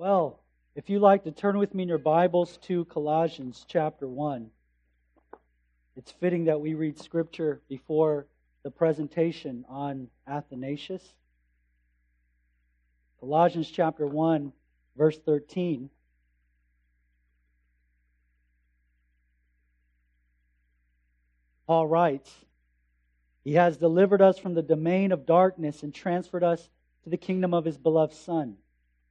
Well, if you like to turn with me in your Bibles to Colossians chapter 1, it's fitting that we read scripture before the presentation on Athanasius. Colossians chapter 1, verse 13. Paul writes, He has delivered us from the domain of darkness and transferred us to the kingdom of His beloved Son,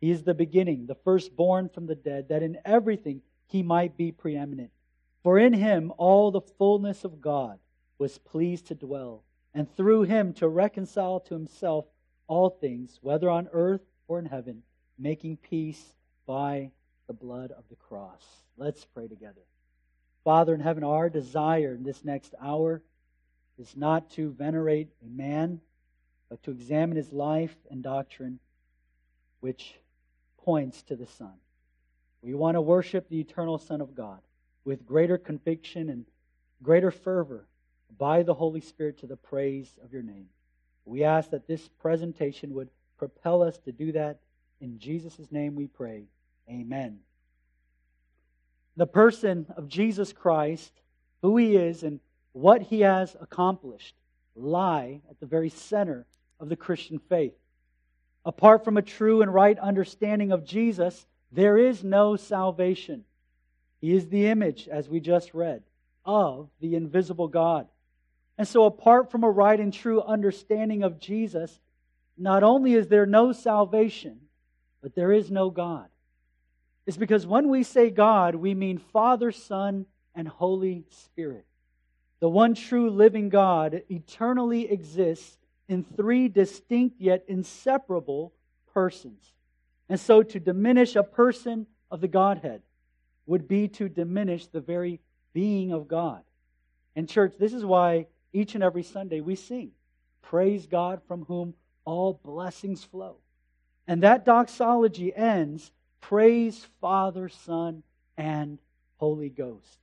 He is the beginning, the firstborn from the dead, that in everything he might be preeminent. For in him all the fullness of God was pleased to dwell, and through him to reconcile to himself all things, whether on earth or in heaven making peace by the blood of the cross. Let's pray together. Father in heaven, our desire in this next hour is not to venerate a man, but to examine his life and doctrine, which points to the Son. We want to worship the eternal Son of God with greater conviction and greater fervor by the Holy Spirit to the praise of your name. We ask that this presentation would propel us to do that in Jesus' name we pray. Amen. The person of Jesus Christ, who he is and what he has accomplished, lie at the very center of the Christian faith. Apart from a true and right understanding of Jesus, there is no salvation. He is the image, as we just read, of the invisible God. And so, apart from a right and true understanding of Jesus, not only is there no salvation, but there is no God. It's because when we say God, we mean Father, Son, and Holy Spirit. The one true living God eternally exists in three distinct yet inseparable persons. And so to diminish a person of the Godhead would be to diminish the very being of God. And, church, this is why each and every Sunday we sing, Praise God from whom all blessings flow. And that doxology ends praise Father, Son, and Holy Ghost.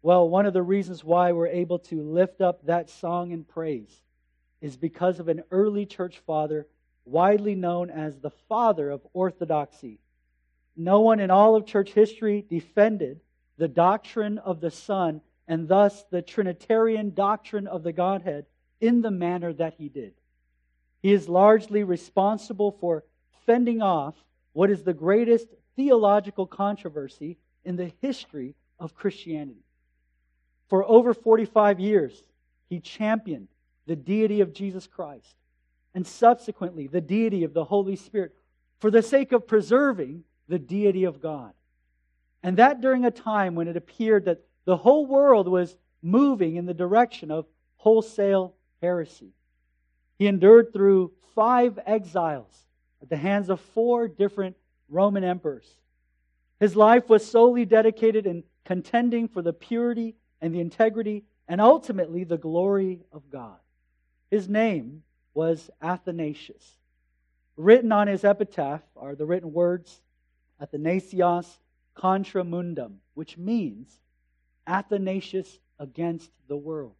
Well, one of the reasons why we're able to lift up that song in praise is because of an early church father widely known as the father of orthodoxy. No one in all of church history defended the doctrine of the Son and thus the Trinitarian doctrine of the Godhead in the manner that he did. He is largely responsible for fending off what is the greatest theological controversy in the history of Christianity. For over 45 years, he championed the deity of Jesus Christ and subsequently the deity of the Holy Spirit for the sake of preserving the deity of God. And that during a time when it appeared that the whole world was moving in the direction of wholesale heresy. He endured through five exiles at the hands of four different Roman emperors. His life was solely dedicated in contending for the purity and the integrity and ultimately the glory of God. His name was Athanasius. Written on his epitaph are the written words Athanasios contra mundum, which means Athanasius against the world.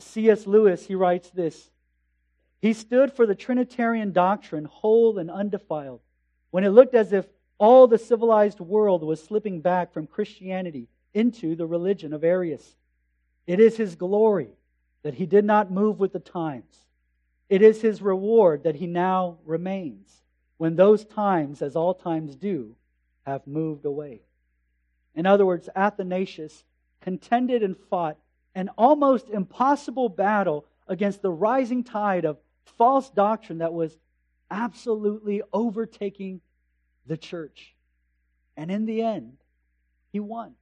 C.S. Lewis, he writes this he stood for the Trinitarian doctrine whole and undefiled when it looked as if all the civilized world was slipping back from Christianity into the religion of Arius. It is his glory that he did not move with the times. It is his reward that he now remains when those times, as all times do, have moved away. In other words, Athanasius contended and fought an almost impossible battle against the rising tide of false doctrine that was absolutely overtaking the church. And in the end, he won.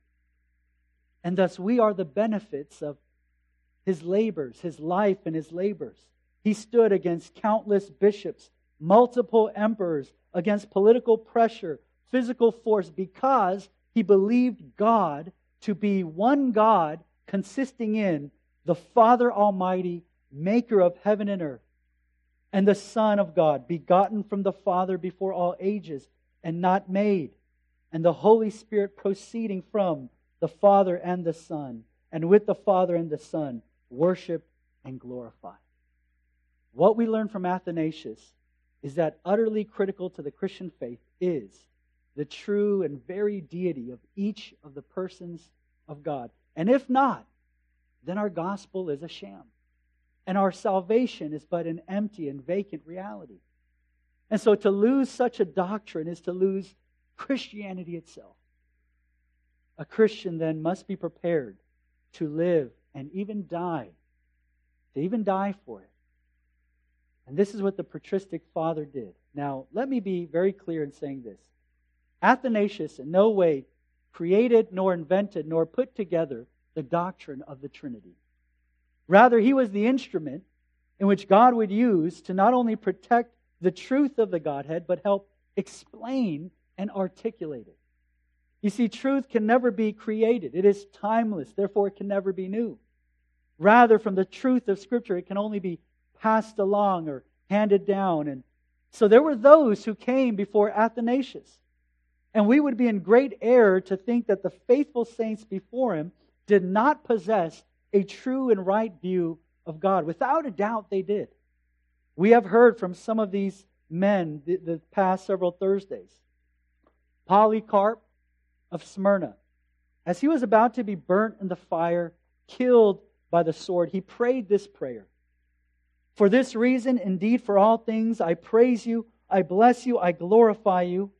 And thus, we are the benefits of his labors, his life, and his labors. He stood against countless bishops, multiple emperors, against political pressure, physical force, because he believed God to be one God consisting in the Father Almighty, maker of heaven and earth, and the Son of God, begotten from the Father before all ages, and not made, and the Holy Spirit proceeding from the Father and the Son, and with the Father and the Son, worship and glorify. What we learn from Athanasius is that utterly critical to the Christian faith is the true and very deity of each of the persons of God. And if not, then our gospel is a sham. And our salvation is but an empty and vacant reality. And so to lose such a doctrine is to lose Christianity itself. A Christian then must be prepared to live and even die, to even die for it. And this is what the patristic father did. Now, let me be very clear in saying this. Athanasius in no way created, nor invented, nor put together the doctrine of the Trinity. Rather, he was the instrument in which God would use to not only protect the truth of the Godhead, but help explain and articulate it. You see, truth can never be created, it is timeless, therefore, it can never be new. Rather, from the truth of Scripture, it can only be passed along or handed down. And so there were those who came before Athanasius. And we would be in great error to think that the faithful saints before him did not possess a true and right view of God. Without a doubt, they did. We have heard from some of these men the, the past several Thursdays. Polycarp of Smyrna, as he was about to be burnt in the fire, killed by the sword, he prayed this prayer For this reason, indeed, for all things, I praise you, I bless you, I glorify you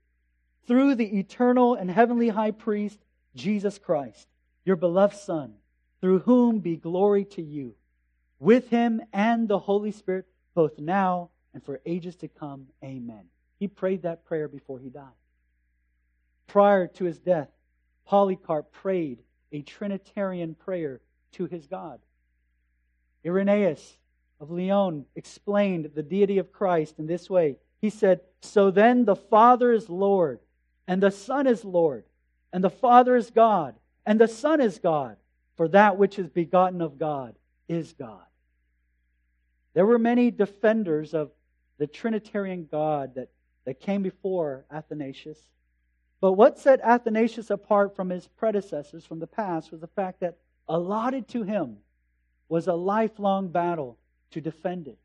through the eternal and heavenly high priest, Jesus Christ, your beloved Son, through whom be glory to you, with him and the Holy Spirit, both now and for ages to come. Amen. He prayed that prayer before he died. Prior to his death, Polycarp prayed a Trinitarian prayer to his God. Irenaeus of Lyon explained the deity of Christ in this way. He said, So then the Father is Lord and the Son is Lord, and the Father is God, and the Son is God, for that which is begotten of God is God. There were many defenders of the Trinitarian God that, that came before Athanasius. But what set Athanasius apart from his predecessors from the past was the fact that allotted to him was a lifelong battle to defend it.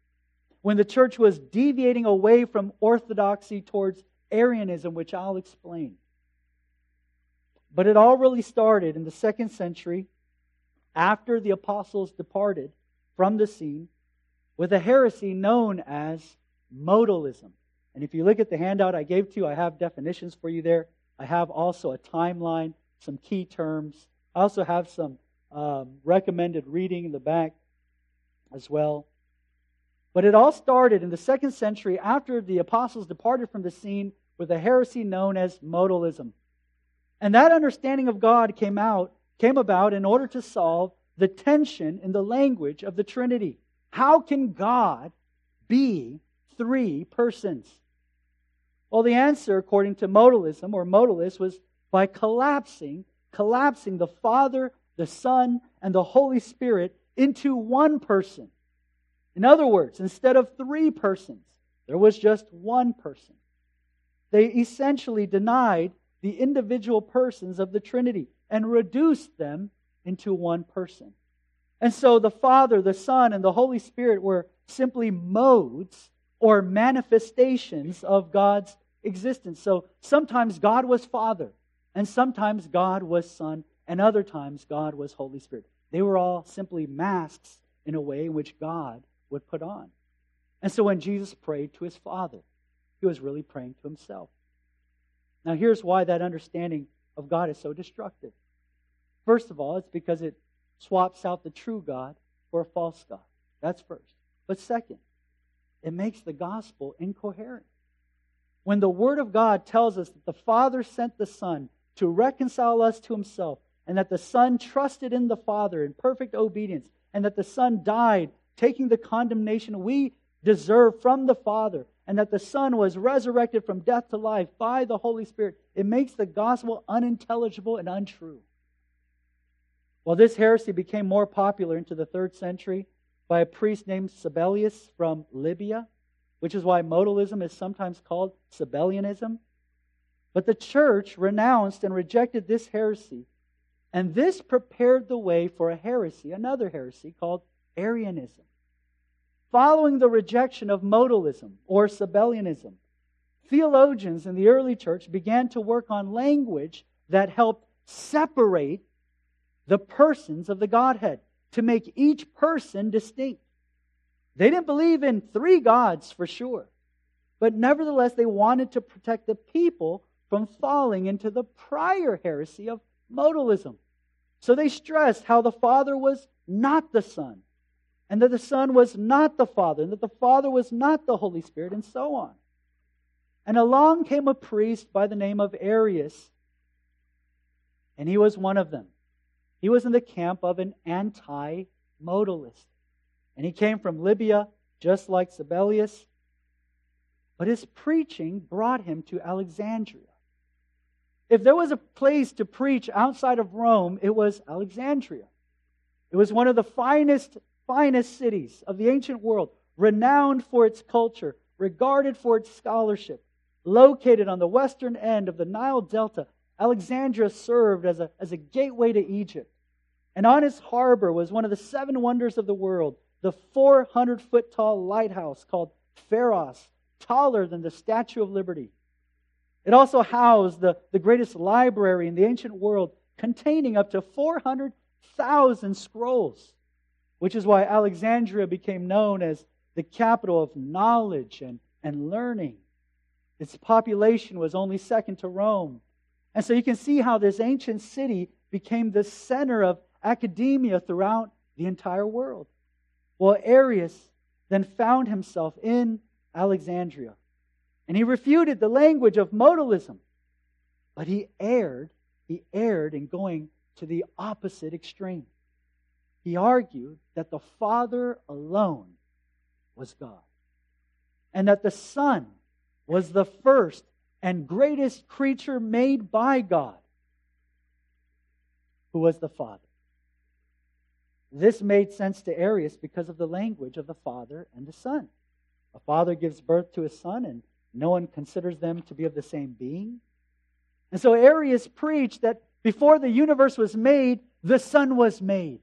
When the church was deviating away from orthodoxy towards Arianism, which I'll explain. But it all really started in the second century after the apostles departed from the scene with a heresy known as modalism. And if you look at the handout I gave to you, I have definitions for you there. I have also a timeline, some key terms. I also have some um, recommended reading in the back as well. But it all started in the second century after the apostles departed from the scene with a heresy known as modalism. And that understanding of God came out came about in order to solve the tension in the language of the Trinity. How can God be three persons? Well, the answer, according to modalism or modalists, was by collapsing, collapsing the Father, the Son, and the Holy Spirit into one person. In other words, instead of three persons, there was just one person. They essentially denied the individual persons of the Trinity and reduced them into one person. And so the Father, the Son, and the Holy Spirit were simply modes or manifestations of God's existence. So sometimes God was Father, and sometimes God was Son, and other times God was Holy Spirit. They were all simply masks in a way in which God would put on. And so when Jesus prayed to his Father, he was really praying to himself. Now, here's why that understanding of God is so destructive. First of all, it's because it swaps out the true God for a false God. That's first. But second, it makes the gospel incoherent. When the Word of God tells us that the Father sent the Son to reconcile us to Himself, and that the Son trusted in the Father in perfect obedience, and that the Son died taking the condemnation we deserve from the Father, and that the Son was resurrected from death to life by the Holy Spirit, it makes the gospel unintelligible and untrue. While this heresy became more popular into the third century by a priest named Sabellius from Libya, which is why modalism is sometimes called Sabellianism. But the church renounced and rejected this heresy, and this prepared the way for a heresy, another heresy called Arianism. Following the rejection of modalism or Sabellianism, theologians in the early church began to work on language that helped separate the persons of the Godhead to make each person distinct. They didn't believe in three gods for sure, but nevertheless, they wanted to protect the people from falling into the prior heresy of modalism. So they stressed how the Father was not the Son, and that the Son was not the Father, and that the Father was not the Holy Spirit, and so on. And along came a priest by the name of Arius, and he was one of them. He was in the camp of an anti modalist. And he came from Libya, just like Sabellius. But his preaching brought him to Alexandria. If there was a place to preach outside of Rome, it was Alexandria. It was one of the finest, finest cities of the ancient world, renowned for its culture, regarded for its scholarship. Located on the western end of the Nile Delta, Alexandria served as a, as a gateway to Egypt. And on its harbor was one of the seven wonders of the world, the 400 foot tall lighthouse called Pharos, taller than the Statue of Liberty. It also housed the, the greatest library in the ancient world, containing up to 400,000 scrolls, which is why Alexandria became known as the capital of knowledge and, and learning. Its population was only second to Rome. And so you can see how this ancient city became the center of academia throughout the entire world. Well, Arius then found himself in Alexandria, and he refuted the language of modalism. But he erred, he erred in going to the opposite extreme. He argued that the Father alone was God, and that the Son was the first and greatest creature made by God, who was the Father. This made sense to Arius because of the language of the Father and the Son. A father gives birth to a son, and no one considers them to be of the same being. And so Arius preached that before the universe was made, the Son was made.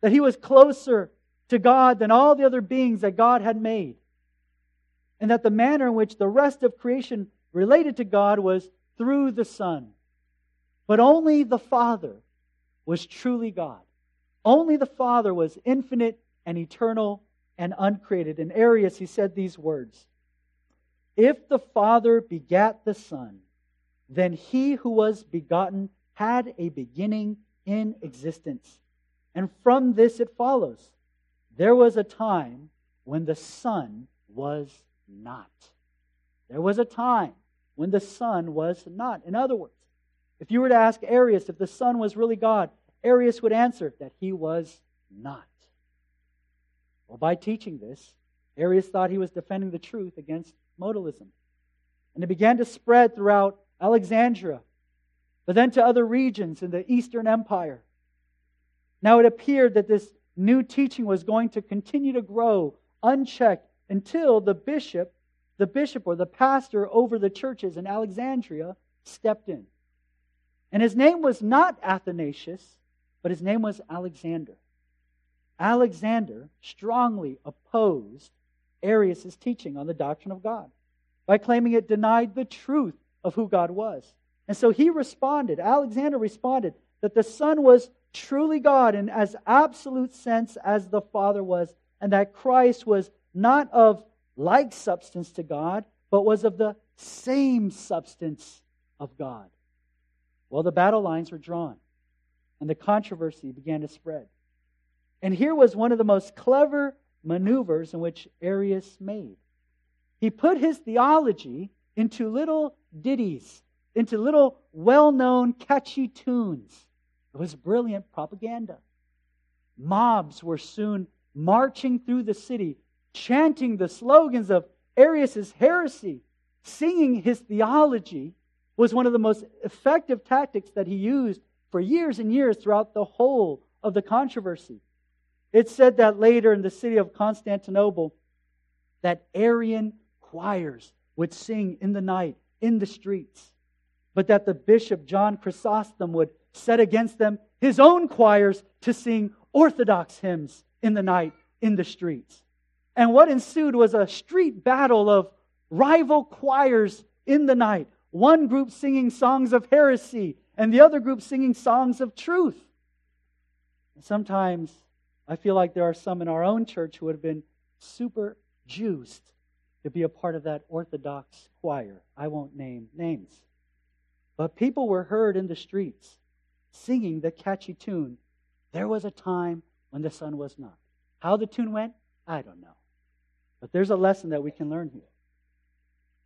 That he was closer to God than all the other beings that God had made. And that the manner in which the rest of creation related to God was through the Son. But only the Father was truly God. Only the Father was infinite and eternal and uncreated. In Arius, he said these words If the Father begat the Son, then he who was begotten had a beginning in existence. And from this it follows there was a time when the Son was not. There was a time when the Son was not. In other words, if you were to ask Arius if the Son was really God, Arius would answer that he was not. Well, by teaching this, Arius thought he was defending the truth against modalism. And it began to spread throughout Alexandria, but then to other regions in the Eastern Empire. Now it appeared that this new teaching was going to continue to grow unchecked until the bishop, the bishop or the pastor over the churches in Alexandria stepped in. And his name was not Athanasius, but his name was Alexander. Alexander strongly opposed Arius' teaching on the doctrine of God by claiming it denied the truth of who God was. And so he responded, Alexander responded, that the Son was truly God in as absolute sense as the Father was, and that Christ was not of like substance to God, but was of the same substance of God. Well, the battle lines were drawn and the controversy began to spread. And here was one of the most clever maneuvers in which Arius made. He put his theology into little ditties, into little well known, catchy tunes. It was brilliant propaganda. Mobs were soon marching through the city, chanting the slogans of Arius' heresy, singing his theology, was one of the most effective tactics that he used for years and years throughout the whole of the controversy. It's said that later in the city of Constantinople, that Arian choirs would sing in the night in the streets, but that the bishop John Chrysostom would set against them his own choirs to sing Orthodox hymns in the night in the streets. And what ensued was a street battle of rival choirs in the night. One group singing songs of heresy and the other group singing songs of truth. sometimes I feel like there are some in our own church who would have been super juiced to be a part of that Orthodox choir. I won't name names. But people were heard in the streets singing the catchy tune, There Was a Time When the Son Was Not. How the tune went, I don't know. But there's a lesson that we can learn here.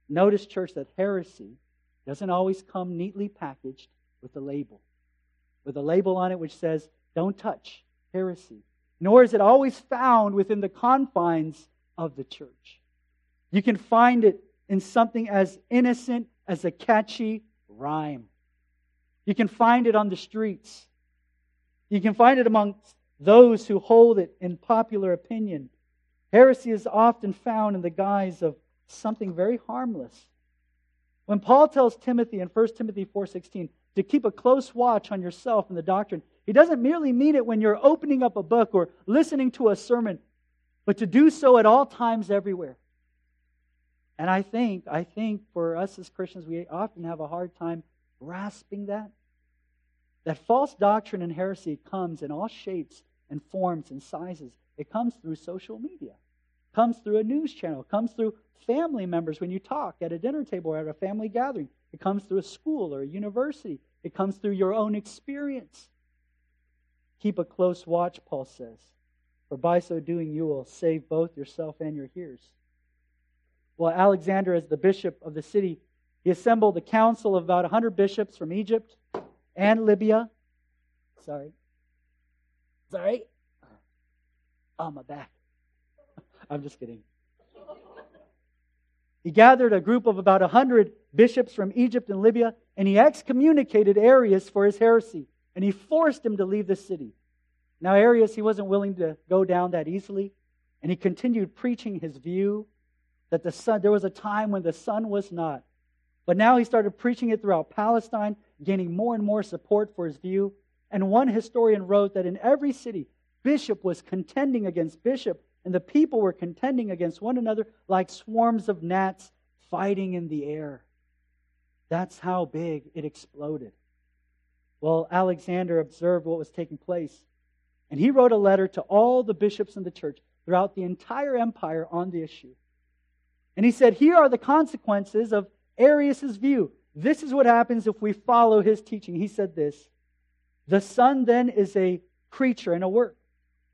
Notice, church, that heresy doesn't always come neatly packaged with a label, with a label on it which says, Don't touch heresy. Nor is it always found within the confines of the church. You can find it in something as innocent as a catchy rhyme. You can find it on the streets. You can find it amongst those who hold it in popular opinion. Heresy is often found in the guise of something very harmless. When Paul tells Timothy in 1 Timothy 4:16 to keep a close watch on yourself and the doctrine, he doesn't merely mean it when you're opening up a book or listening to a sermon, but to do so at all times everywhere. And I think, I think for us as Christians, we often have a hard time grasping that. That false doctrine and heresy comes in all shapes and forms and sizes. It comes through social media, comes through a news channel, comes through family members when you talk at a dinner table or at a family gathering. It comes through a school or a university. It comes through your own experience. Keep a close watch, Paul says, for by so doing you will save both yourself and your hearers. Well, Alexander, as the bishop of the city, he assembled a council of about 100 bishops from Egypt and Libya. Sorry. Sorry. Oh, my back. I'm just kidding. He gathered a group of about 100 bishops from Egypt and Libya, and he excommunicated Arius for his heresy, and he forced him to leave the city. Now, Arius, he wasn't willing to go down that easily, and he continued preaching his view that the Son, there was a time when the Son was not. But now he started preaching it throughout Palestine, gaining more and more support for his view. And one historian wrote that in every city, bishop was contending against bishop, and the people were contending against one another like swarms of gnats fighting in the air. That's how big it exploded. Well, Alexander observed what was taking place, and he wrote a letter to all the bishops in the church throughout the entire empire on the issue. And he said, Here are the consequences of Arius' view. This is what happens if we follow his teaching. He said this The Son then is a creature and a work.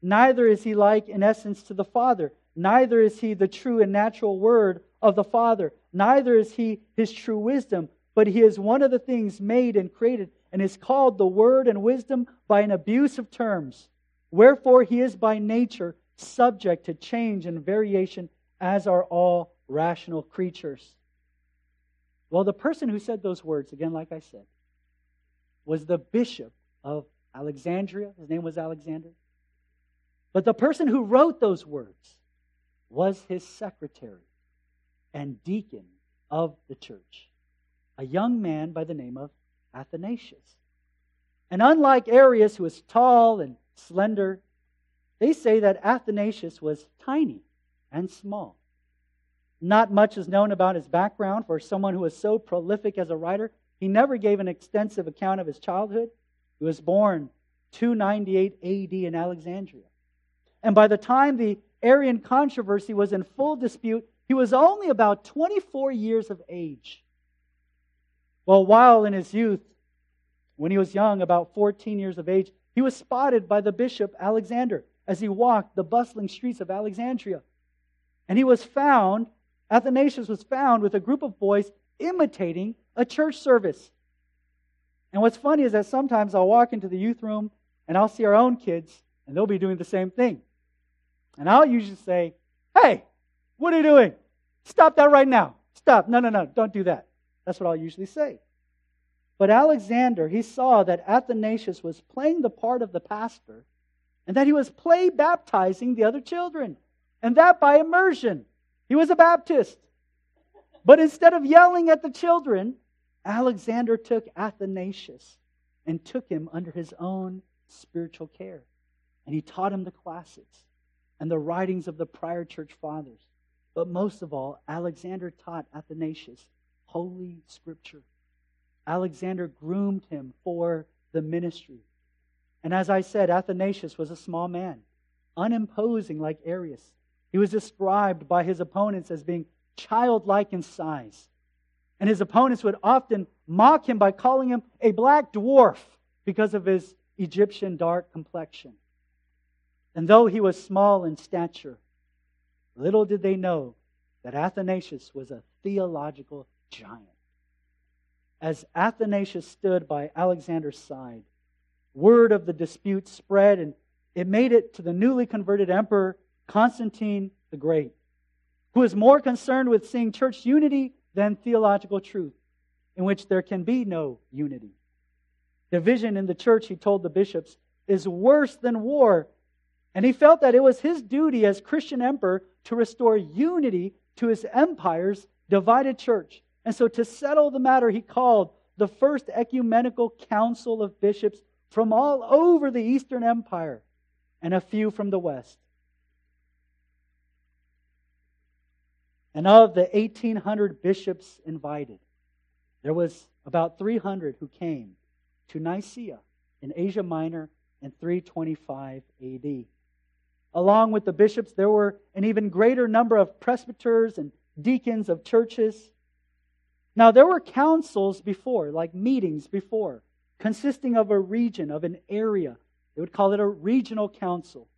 Neither is he like in essence to the Father. Neither is he the true and natural word of the Father. Neither is he his true wisdom, but he is one of the things made and created, and is called the word and wisdom by an abuse of terms. Wherefore he is by nature subject to change and variation, as are all rational creatures. Well, the person who said those words, again, like I said, was the bishop of Alexandria. His name was Alexander. But the person who wrote those words was his secretary and deacon of the church, a young man by the name of Athanasius. And unlike Arius, who was tall and slender, they say that Athanasius was tiny and small. Not much is known about his background for someone who was so prolific as a writer. He never gave an extensive account of his childhood. He was born 298 AD in Alexandria. And by the time the Arian controversy was in full dispute, he was only about 24 years of age. Well, while in his youth, when he was young, about 14 years of age, he was spotted by the bishop Alexander as he walked the bustling streets of Alexandria. And he was found Athanasius was found with a group of boys imitating a church service. And what's funny is that sometimes I'll walk into the youth room and I'll see our own kids and they'll be doing the same thing. And I'll usually say, Hey, what are you doing? Stop that right now. Stop. No, no, no. Don't do that. That's what I'll usually say. But Alexander, he saw that Athanasius was playing the part of the pastor and that he was play baptizing the other children, and that by immersion. He was a Baptist. But instead of yelling at the children, Alexander took Athanasius and took him under his own spiritual care. And he taught him the classics and the writings of the prior church fathers. But most of all, Alexander taught Athanasius Holy Scripture. Alexander groomed him for the ministry. And as I said, Athanasius was a small man, unimposing like Arius. He was described by his opponents as being childlike in size. And his opponents would often mock him by calling him a black dwarf because of his Egyptian dark complexion. And though he was small in stature, little did they know that Athanasius was a theological giant. As Athanasius stood by Alexander's side, word of the dispute spread and it made it to the newly converted emperor Constantine the Great, who is more concerned with seeing church unity than theological truth, in which there can be no unity. Division in the church, he told the bishops, is worse than war. And he felt that it was his duty as Christian emperor to restore unity to his empire's divided church. And so, to settle the matter, he called the first ecumenical council of bishops from all over the Eastern Empire and a few from the West. And of the 1,800 bishops invited, there was about 300 who came to Nicaea in Asia Minor in 325 AD. Along with the bishops, there were an even greater number of presbyters and deacons of churches. Now, there were councils before, like meetings before, consisting of a region, of an area. They would call it a regional council.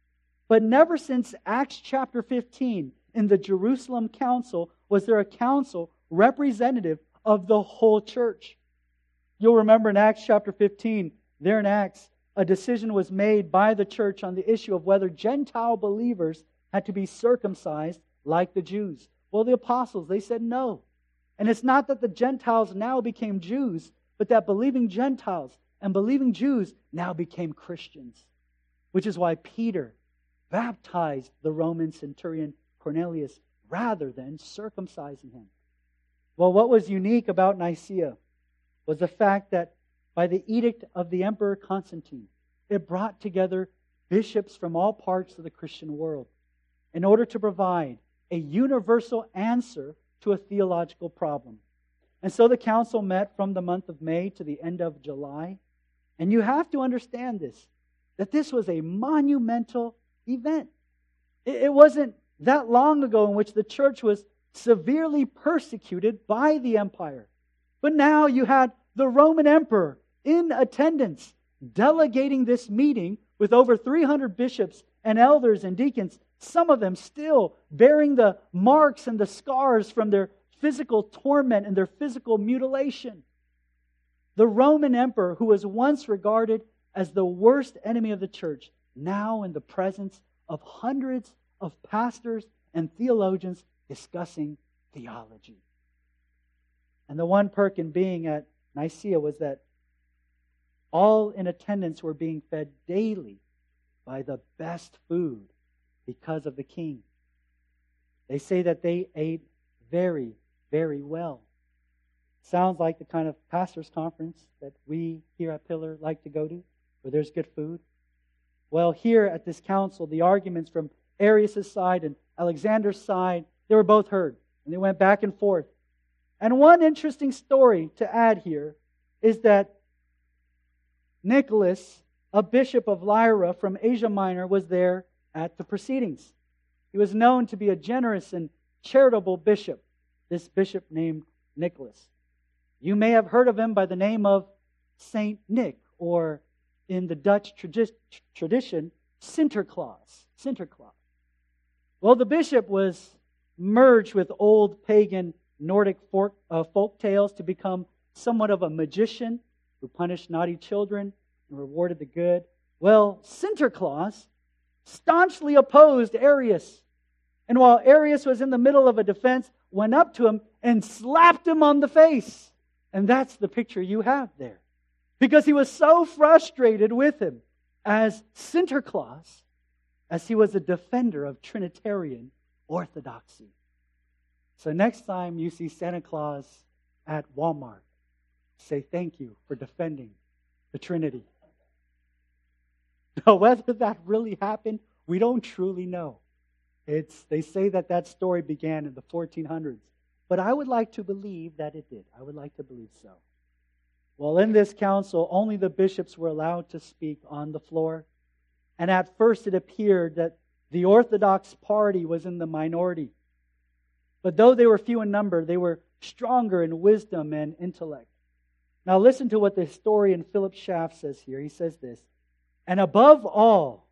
But never since Acts chapter 15 in the Jerusalem council was there a council representative of the whole church. You'll remember in Acts chapter 15, there in Acts, a decision was made by the church on the issue of whether Gentile believers had to be circumcised like the Jews. Well, the apostles, they said no. And it's not that the Gentiles now became Jews, but that believing Gentiles and believing Jews now became Christians. Which is why Peter baptized the Roman centurion Cornelius rather than circumcising him. Well, what was unique about Nicaea was the fact that by the edict of the Emperor Constantine, it brought together bishops from all parts of the Christian world in order to provide a universal answer to a theological problem. And so the council met from the month of May to the end of July. And you have to understand this that this was a monumental event. It wasn't that long ago in which the church was severely persecuted by the empire. But now you had the Roman emperor in attendance delegating this meeting with over 300 bishops and elders and deacons, some of them still bearing the marks and the scars from their physical torment and their physical mutilation. The Roman emperor, who was once regarded as the worst enemy of the church, now in the presence of hundreds of pastors and theologians discussing theology. And the one perk in being at Nicaea was that all in attendance were being fed daily by the best food because of the king. They say that they ate very, very well. Sounds like the kind of pastor's conference that we here at Pillar like to go to, where there's good food. Well, here at this council, the arguments from Arius' side and Alexander's side, they were both heard. And they went back and forth. And one interesting story to add here is that Nicholas, a bishop of Lyra from Asia Minor, was there at the proceedings. He was known to be a generous and charitable bishop, this bishop named Nicholas. You may have heard of him by the name of Saint Nick, or in the Dutch tradi- tradition, Sinterklaas. Sinterklaas. Well, the bishop was merged with old pagan Nordic folk, uh, folk tales to become somewhat of a magician who punished naughty children and rewarded the good. Well, Sinterklaas staunchly opposed Arius. And while Arius was in the middle of a defense, went up to him and slapped him on the face. And that's the picture you have there. Because he was so frustrated with him as Sinterklaas, as he was a defender of Trinitarian orthodoxy. So next time you see Santa Claus at Walmart, say thank you for defending the Trinity. Now, whether that really happened, we don't truly know. It's, they say that that story began in the 1400s, but I would like to believe that it did. I would like to believe so. Well, in this council, only the bishops were allowed to speak on the floor. And at first, it appeared that the Orthodox party was in the minority. But though they were few in number, they were stronger in wisdom and intellect. Now, listen to what the historian Philip Schaff says here. He says this And above all,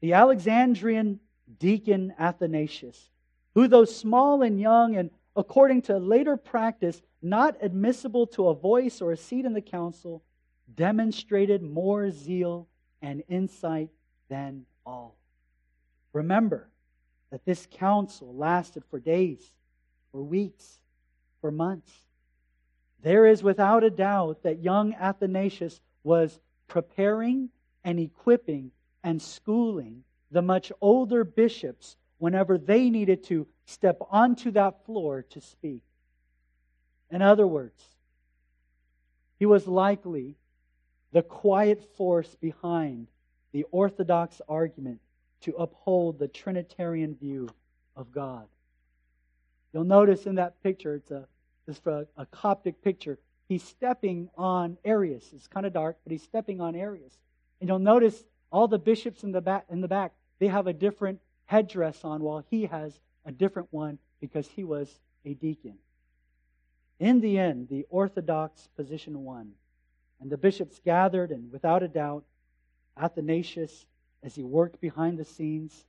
the Alexandrian deacon Athanasius, who, though small and young and according to later practice, not admissible to a voice or a seat in the council, demonstrated more zeal and insight than all. Remember that this council lasted for days, for weeks, for months. There is without a doubt that young Athanasius was preparing and equipping and schooling the much older bishops whenever they needed to step onto that floor to speak. In other words, he was likely the quiet force behind the Orthodox argument to uphold the Trinitarian view of God. You'll notice in that picture, it's a, it's a, a Coptic picture. He's stepping on Arius. It's kind of dark, but he's stepping on Arius. And you'll notice all the bishops in the back, in the back, they have a different headdress on, while he has a different one because he was a deacon. In the end, the Orthodox position won, and the bishops gathered, and without a doubt, Athanasius as he worked behind the scenes.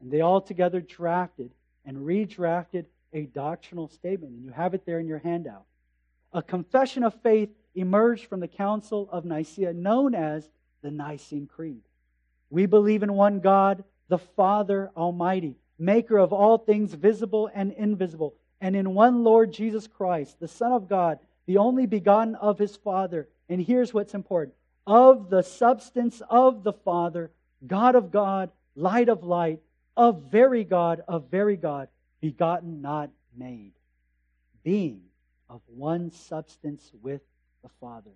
And they all together drafted and redrafted a doctrinal statement. And you have it there in your handout. A confession of faith emerged from the Council of Nicaea, known as the Nicene Creed. We believe in one God, the Father Almighty, maker of all things visible and invisible, and in one Lord Jesus Christ, the Son of God, the only begotten of his Father. And here's what's important of the substance of the Father God of God, light of light, of very God, of very God, begotten, not made, being of one substance with the Father,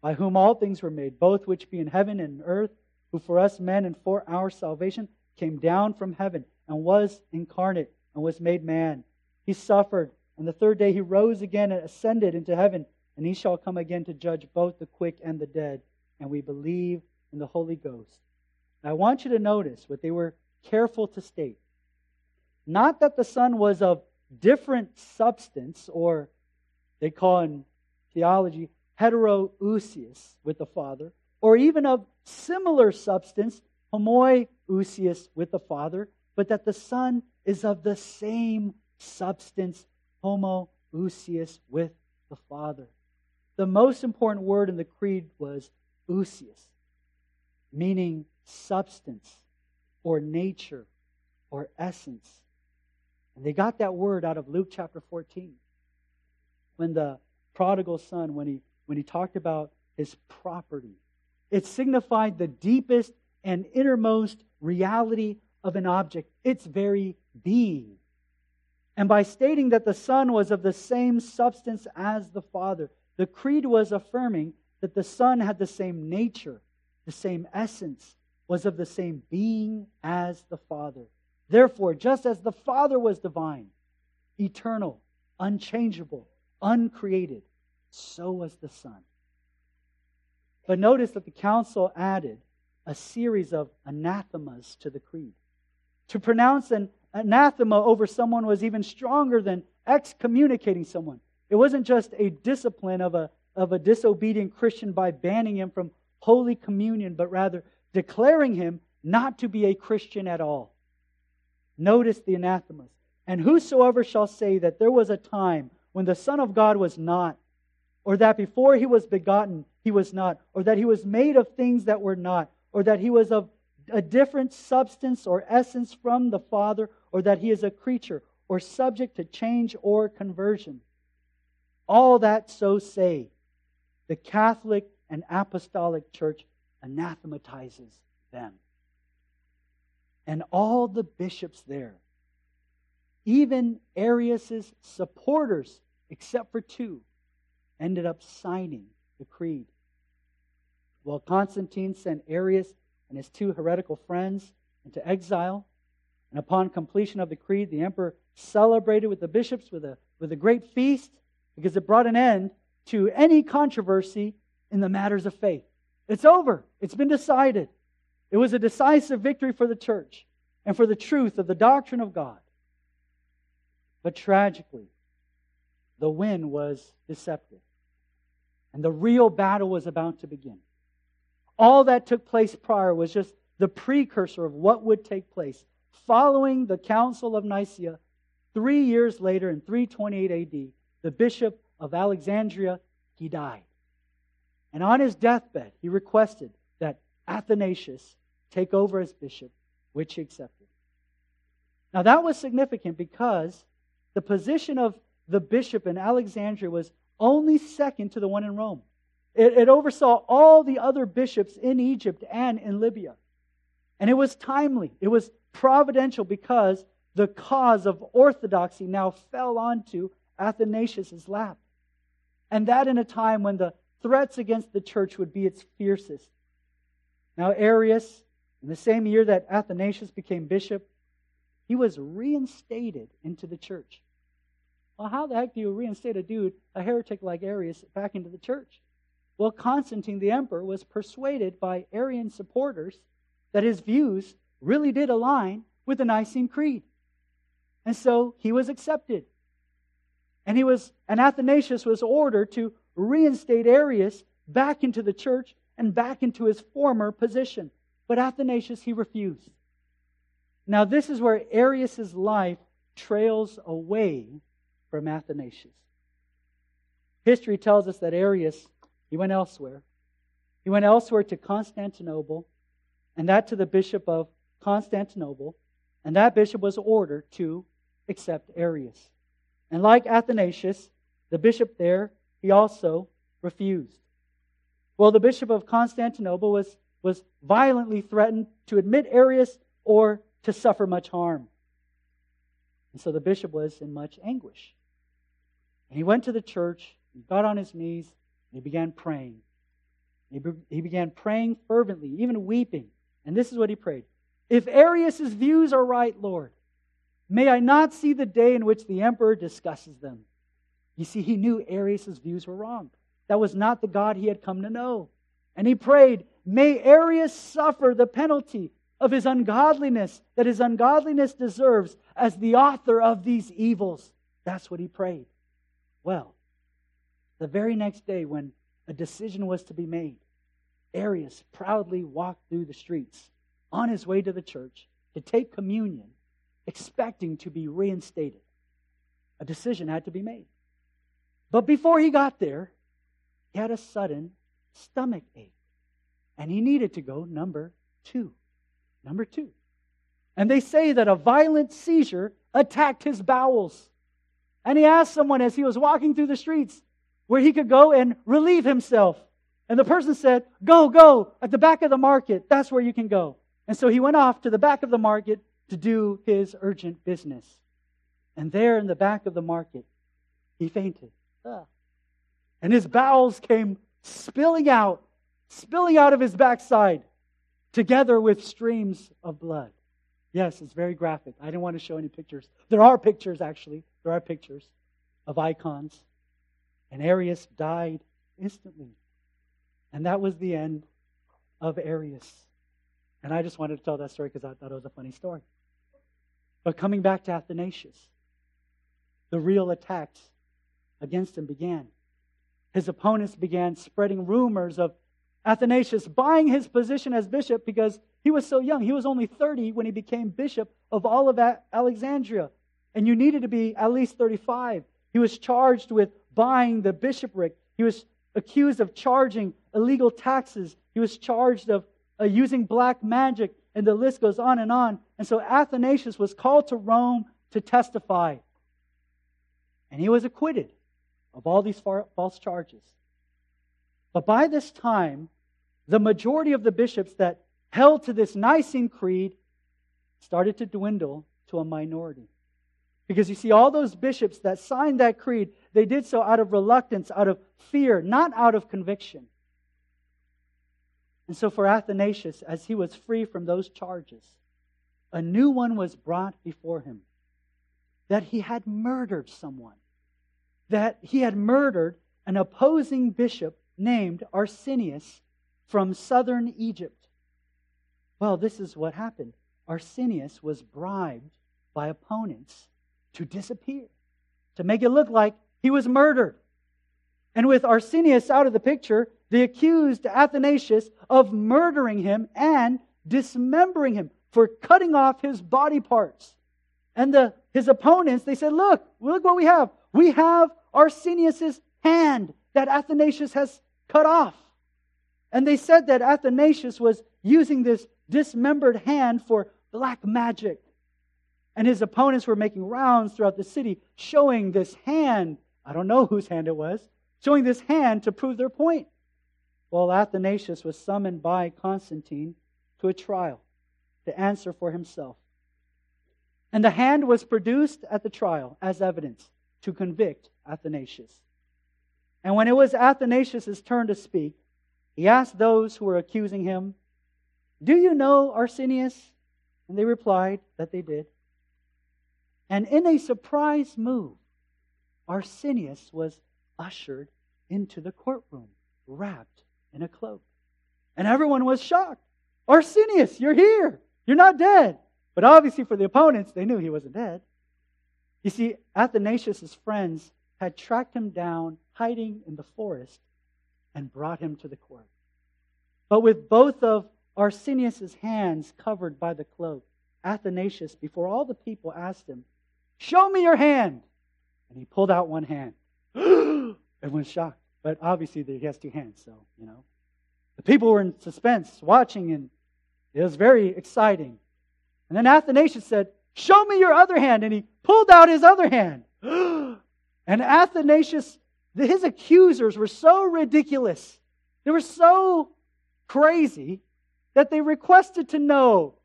by whom all things were made, both which be in heaven and earth, who for us men and for our salvation came down from heaven and was incarnate and was made man. He suffered, and the third day he rose again and ascended into heaven, and he shall come again to judge both the quick and the dead. And we believe in the Holy Ghost I want you to notice what they were careful to state. Not that the Son was of different substance, or they call in theology heterousios with the Father, or even of similar substance, homoiousios with the Father, but that the Son is of the same substance, homoousios with the Father. The most important word in the creed was ousios, meaning substance or nature or essence. And they got that word out of Luke chapter 14. When the prodigal son, when he, when he talked about his property, it signified the deepest and innermost reality of an object, its very being. And by stating that the Son was of the same substance as the Father, the Creed was affirming that the Son had the same nature, the same essence, was of the same being as the Father. Therefore, just as the Father was divine, eternal, unchangeable, uncreated, so was the Son. But notice that the council added a series of anathemas to the creed. To pronounce an anathema over someone was even stronger than excommunicating someone. It wasn't just a discipline of a, of a disobedient Christian by banning him from Holy Communion, but rather declaring him not to be a Christian at all. Notice the anathemas. And whosoever shall say that there was a time when the Son of God was not, or that before he was begotten he was not, or that he was made of things that were not, or that he was of a different substance or essence from the Father, or that he is a creature, or subject to change or conversion. All that so say, the Catholic and Apostolic Church anathematizes them. And all the bishops there, even Arius's supporters, except for two, ended up signing the creed. Well, Constantine sent Arius and his two heretical friends into exile. And upon completion of the creed, the emperor celebrated with the bishops with a, with a great feast because it brought an end to any controversy in the matters of faith. It's over, it's been decided. It was a decisive victory for the church and for the truth of the doctrine of God. But tragically, the win was deceptive. And the real battle was about to begin. All that took place prior was just the precursor of what would take place. Following the Council of Nicaea, three years later in 328 AD, the bishop of Alexandria, he died. And on his deathbed, he requested that Athanasius take over as bishop, which he accepted. Now, that was significant because the position of the bishop in Alexandria was only second to the one in Rome. It, it oversaw all the other bishops in Egypt and in Libya. And it was timely, it was providential because the cause of orthodoxy now fell onto Athanasius' lap. And that in a time when the threats against the church would be its fiercest. Now, Arius, in the same year that Athanasius became bishop, he was reinstated into the church. Well, how the heck do you reinstate a dude, a heretic like Arius, back into the church? Well, Constantine the emperor was persuaded by Arian supporters that his views really did align with the Nicene Creed. And so he was accepted. And he was and Athanasius was ordered to reinstate Arius back into the church and back into his former position. But Athanasius he refused. Now this is where Arius's life trails away from Athanasius. History tells us that Arius he went elsewhere. He went elsewhere to Constantinople, and that to the bishop of Constantinople, and that bishop was ordered to accept Arius. And like Athanasius, the bishop there, he also refused. Well, the bishop of Constantinople was, was violently threatened to admit Arius or to suffer much harm. And so the bishop was in much anguish. And he went to the church, he got on his knees, and he began praying. He, be- he began praying fervently, even weeping. And this is what he prayed If Arius's views are right, Lord, may I not see the day in which the emperor discusses them. You see, he knew Arius's views were wrong. That was not the God he had come to know. And he prayed, May Arius suffer the penalty of his ungodliness that his ungodliness deserves as the author of these evils. That's what he prayed. Well, the very next day, when a decision was to be made, Arius proudly walked through the streets on his way to the church to take communion, expecting to be reinstated. A decision had to be made. But before he got there, he had a sudden stomach ache. And he needed to go number two. Number two. And they say that a violent seizure attacked his bowels. And he asked someone as he was walking through the streets, where he could go and relieve himself. And the person said, Go, go, at the back of the market. That's where you can go. And so he went off to the back of the market to do his urgent business. And there in the back of the market, he fainted. Ah. And his bowels came spilling out, spilling out of his backside, together with streams of blood. Yes, it's very graphic. I didn't want to show any pictures. There are pictures, actually. There are pictures of icons. And Arius died instantly. And that was the end of Arius. And I just wanted to tell that story because I thought it was a funny story. But coming back to Athanasius, the real attacks against him began. His opponents began spreading rumors of Athanasius buying his position as bishop because he was so young. He was only 30 when he became bishop of all of Alexandria. And you needed to be at least 35. He was charged with buying the bishopric. He was accused of charging illegal taxes. He was charged of uh, using black magic, and the list goes on and on. And so Athanasius was called to Rome to testify. And he was acquitted of all these false charges. But by this time, the majority of the bishops that held to this Nicene Creed started to dwindle to a minority. Because you see, all those bishops that signed that creed, they did so out of reluctance, out of fear, not out of conviction. And so for Athanasius, as he was free from those charges, a new one was brought before him that he had murdered someone, that he had murdered an opposing bishop named Arsenius from southern Egypt. Well, this is what happened. Arsenius was bribed by opponents to disappear, to make it look like he was murdered. And with Arsenius out of the picture, they accused Athanasius of murdering him and dismembering him for cutting off his body parts. And the, his opponents, they said, Look, look what we have. We have Arsenius's hand that Athanasius has cut off. And they said that Athanasius was using this dismembered hand for black magic. And his opponents were making rounds throughout the city showing this hand. I don't know whose hand it was, showing this hand to prove their point. Well, Athanasius was summoned by Constantine to a trial to answer for himself. And the hand was produced at the trial as evidence to convict Athanasius. And when it was Athanasius' turn to speak, he asked those who were accusing him, Do you know Arsenius? And they replied that they did. And in a surprise move, Arsenius was ushered into the courtroom, wrapped in a cloak. And everyone was shocked. Arsenius, you're here. You're not dead. But obviously, for the opponents, they knew he wasn't dead. You see, Athanasius' friends had tracked him down, hiding in the forest, and brought him to the court. But with both of Arsenius' hands covered by the cloak, Athanasius, before all the people, asked him, Show me your hand. And he pulled out one hand. Everyone's shocked. But obviously, he has two hands, so, you know. The people were in suspense, watching, and it was very exciting. And then Athanasius said, Show me your other hand. And he pulled out his other hand. and Athanasius, his accusers were so ridiculous. They were so crazy that they requested to know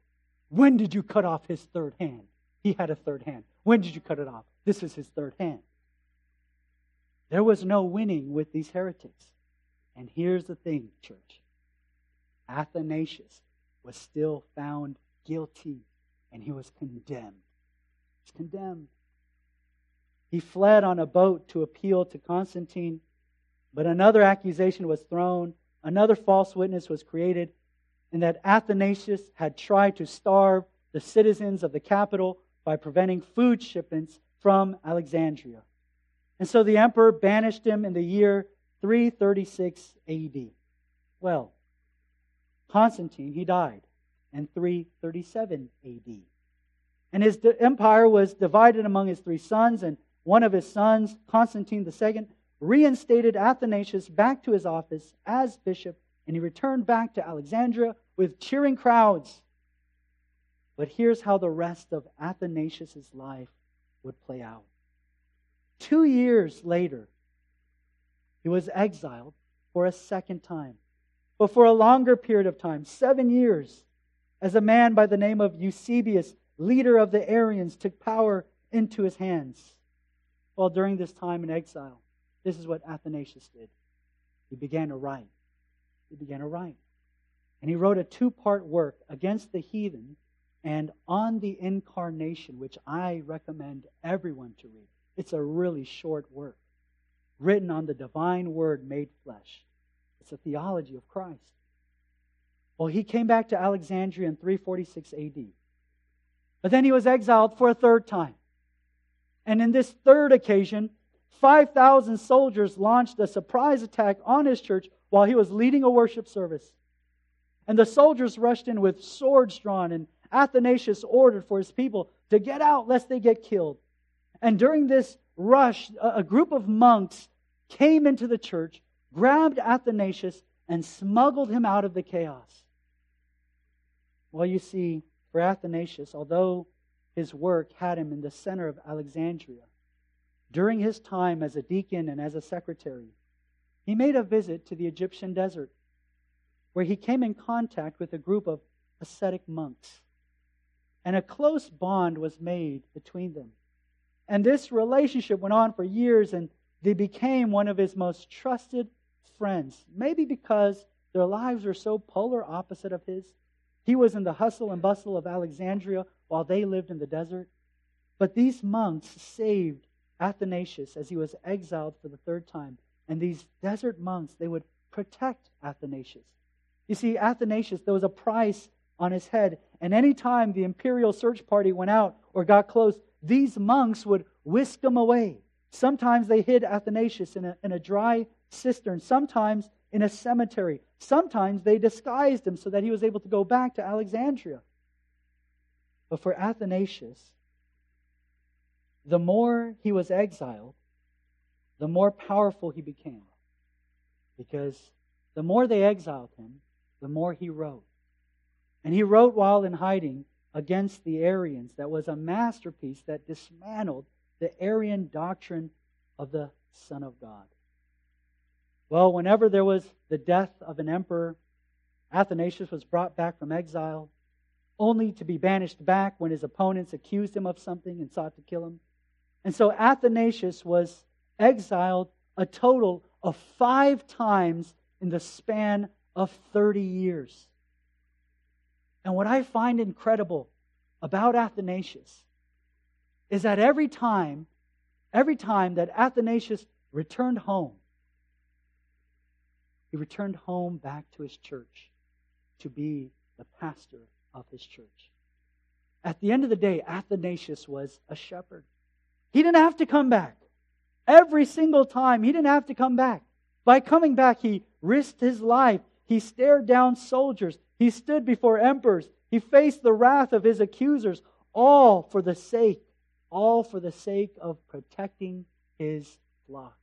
when did you cut off his third hand? He had a third hand. When did you cut it off? This is his third hand. There was no winning with these heretics. And here's the thing, church Athanasius was still found guilty and he was condemned. He was condemned. He fled on a boat to appeal to Constantine, but another accusation was thrown. Another false witness was created, and that Athanasius had tried to starve the citizens of the capital by preventing food shipments from Alexandria. And so the emperor banished him in the year 336 AD. Well, Constantine, he died in 337 AD. And his empire was divided among his three sons, and one of his sons, Constantine II, reinstated Athanasius back to his office as bishop, and he returned back to Alexandria with cheering crowds. But here's how the rest of Athanasius' life would play out. Two years later, he was exiled for a second time but for a longer period of time, seven years, as a man by the name of Eusebius, leader of the Arians, took power into his hands. Well, during this time in exile, this is what Athanasius did. He began to write. He began to write. And he wrote a two part work against the heathen and on the incarnation, which I recommend everyone to read. It's a really short work written on the divine word made flesh. It's a theology of Christ. Well, he came back to Alexandria in 346 AD. But then he was exiled for a third time. And in this third occasion, 5,000 soldiers launched a surprise attack on his church while he was leading a worship service. And the soldiers rushed in with swords drawn, and Athanasius ordered for his people to get out lest they get killed. And during this rush, a group of monks came into the church grabbed Athanasius and smuggled him out of the chaos. Well, you see, for Athanasius, although his work had him in the center of Alexandria. During his time as a deacon and as a secretary, he made a visit to the Egyptian desert, where he came in contact with a group of ascetic monks. And a close bond was made between them. And this relationship went on for years, and they became one of his most trusted friends. Maybe because their lives were so polar opposite of his. He was in the hustle and bustle of Alexandria while they lived in the desert. But these monks saved Athanasius as he was exiled for the third time. And these desert monks, they would protect Athanasius. You see, Athanasius, there was a price on his head. And any time the imperial search party went out or got close, these monks would whisk him away. Sometimes they hid Athanasius in a, in a dry cistern, sometimes in a cemetery. Sometimes they disguised him so that he was able to go back to Alexandria. But for Athanasius, the more he was exiled, the more powerful he became. Because the more they exiled him, the more he wrote. And he wrote while in hiding against the Arians. That was a masterpiece that dismantled the Arian doctrine of the Son of God. Well, whenever there was the death of an emperor, Athanasius was brought back from exile, only to be banished back when his opponents accused him of something and sought to kill him. And so Athanasius was exiled a total of five times in the span of 30 years. And what I find incredible about Athanasius is that every time, every time that Athanasius returned home, he returned home back to his church to be the pastor of his church. At the end of the day, Athanasius was a shepherd. He didn't have to come back. Every single time, he didn't have to come back. By coming back, he risked his life. He stared down soldiers. He stood before emperors. He faced the wrath of his accusers, all for the sake, all for the sake of protecting his flock.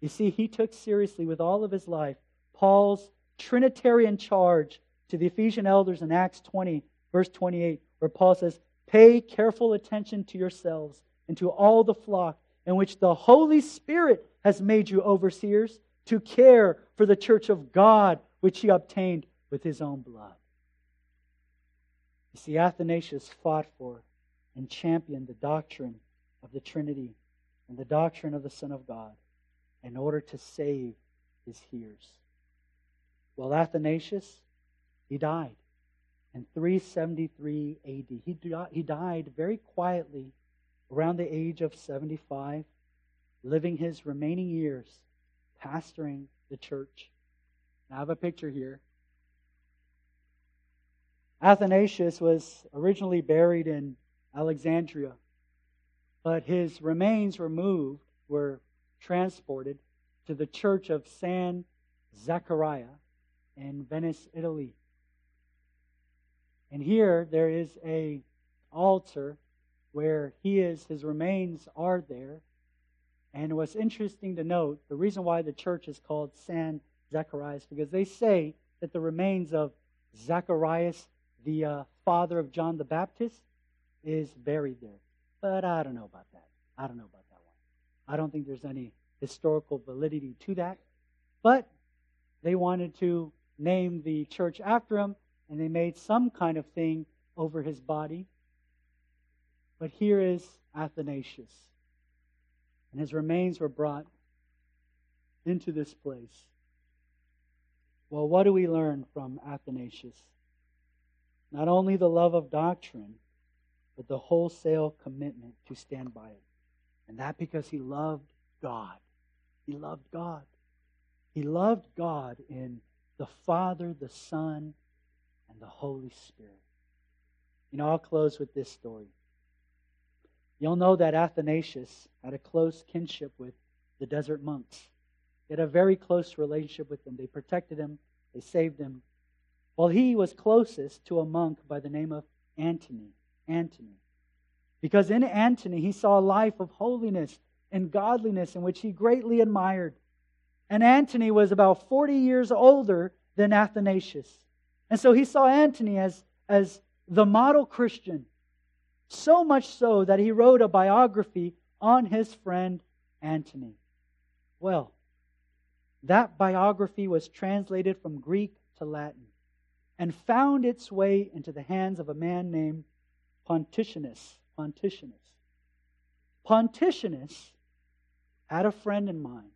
You see, he took seriously with all of his life Paul's Trinitarian charge to the Ephesian elders in Acts 20, verse 28, where Paul says, Pay careful attention to yourselves and to all the flock in which the Holy Spirit has made you overseers to care for the church of God, which he obtained with his own blood. You see, Athanasius fought for and championed the doctrine of the Trinity and the doctrine of the Son of God in order to save his hearers. Well, Athanasius, he died in 373 AD. He, died very quietly around the age of 75, living his remaining years pastoring the church. I have a picture here. Athanasius was originally buried in Alexandria, but his remains were moved, were transported to the church of San Zachariah in Venice, Italy. And here there is a altar where he is, his remains are there. And what's interesting to note, the reason why the church is called San Zacharias, because they say that the remains of Zacharias, the uh, father of John the Baptist, is buried there. But I don't know about that. I don't know about that one. I don't think there's any historical validity to that. But they wanted to name the church after him, and they made some kind of thing over his body. But here is Athanasius. And his remains were brought into this place. Well, what do we learn from Athanasius? Not only the love of doctrine, but the wholesale commitment to stand by it. And that because he loved God. He loved God. He loved God in the Father, the Son, and the Holy Spirit. You know, I'll close with this story. You'll know that Athanasius had a close kinship with the desert monks. He had a very close relationship with them. They protected him, they saved him. Well, he was closest to a monk by the name of Antony. Antony. Because in Antony, he saw a life of holiness and godliness in which he greatly admired. And Antony was about 40 years older than Athanasius. And so he saw Antony as, as the model Christian. So much so that he wrote a biography on his friend Antony. Well, that biography was translated from Greek to Latin and found its way into the hands of a man named. Pontianus. Pontianus had a friend in mind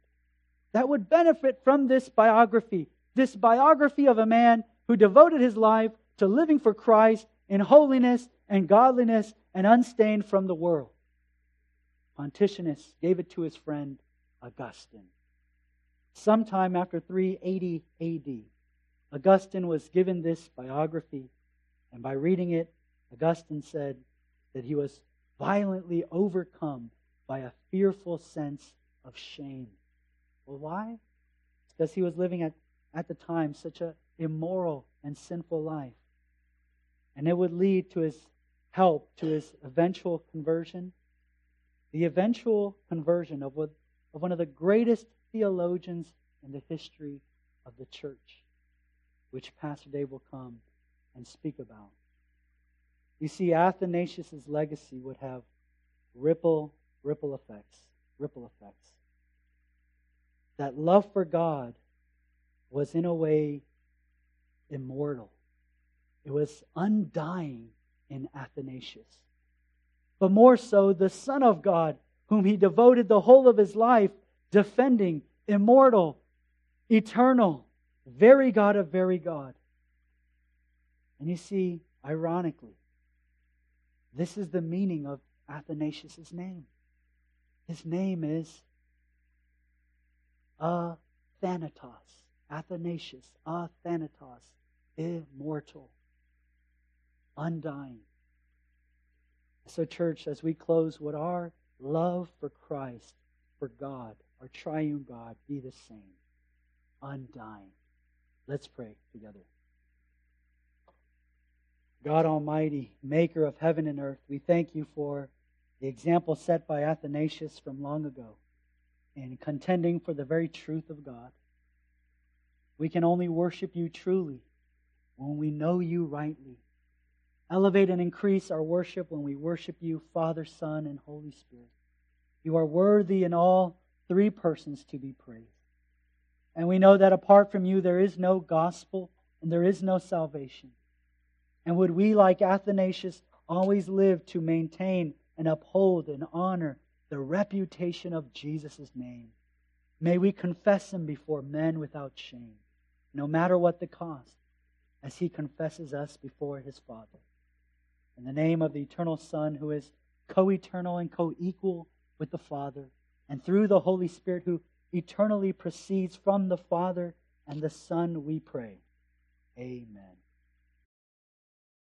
that would benefit from this biography, this biography of a man who devoted his life to living for Christ in holiness and godliness and unstained from the world. Pontianus gave it to his friend Augustine. Sometime after 380 AD, Augustine was given this biography, and by reading it, Augustine said that he was violently overcome by a fearful sense of shame. Well, why? Because he was living at, at the time such an immoral and sinful life. And it would lead to his help, to his eventual conversion. The eventual conversion of, what, of one of the greatest theologians in the history of the church, which Pastor Dave will come and speak about. You see, Athanasius' legacy would have ripple, ripple effects, ripple effects. That love for God was in a way immortal. It was undying in Athanasius. But more so, the Son of God, whom he devoted the whole of his life defending, immortal, eternal, very God of very God. And you see, ironically, this is the meaning of Athanasius' name. His name is Athanatos. Athanasius, Athanatos, immortal, undying. So, church, as we close, would our love for Christ, for God, our triune God, be the same, undying? Let's pray together. God Almighty, maker of heaven and earth, we thank you for the example set by Athanasius from long ago in contending for the very truth of God. We can only worship you truly when we know you rightly. Elevate and increase our worship when we worship you, Father, Son, and Holy Spirit. You are worthy in all three persons to be praised. And we know that apart from you, there is no gospel and there is no salvation. And would we, like Athanasius, always live to maintain and uphold and honor the reputation of Jesus' name? May we confess him before men without shame, no matter what the cost, as he confesses us before his Father. In the name of the eternal Son, who is co eternal and co equal with the Father, and through the Holy Spirit, who eternally proceeds from the Father and the Son, we pray. Amen.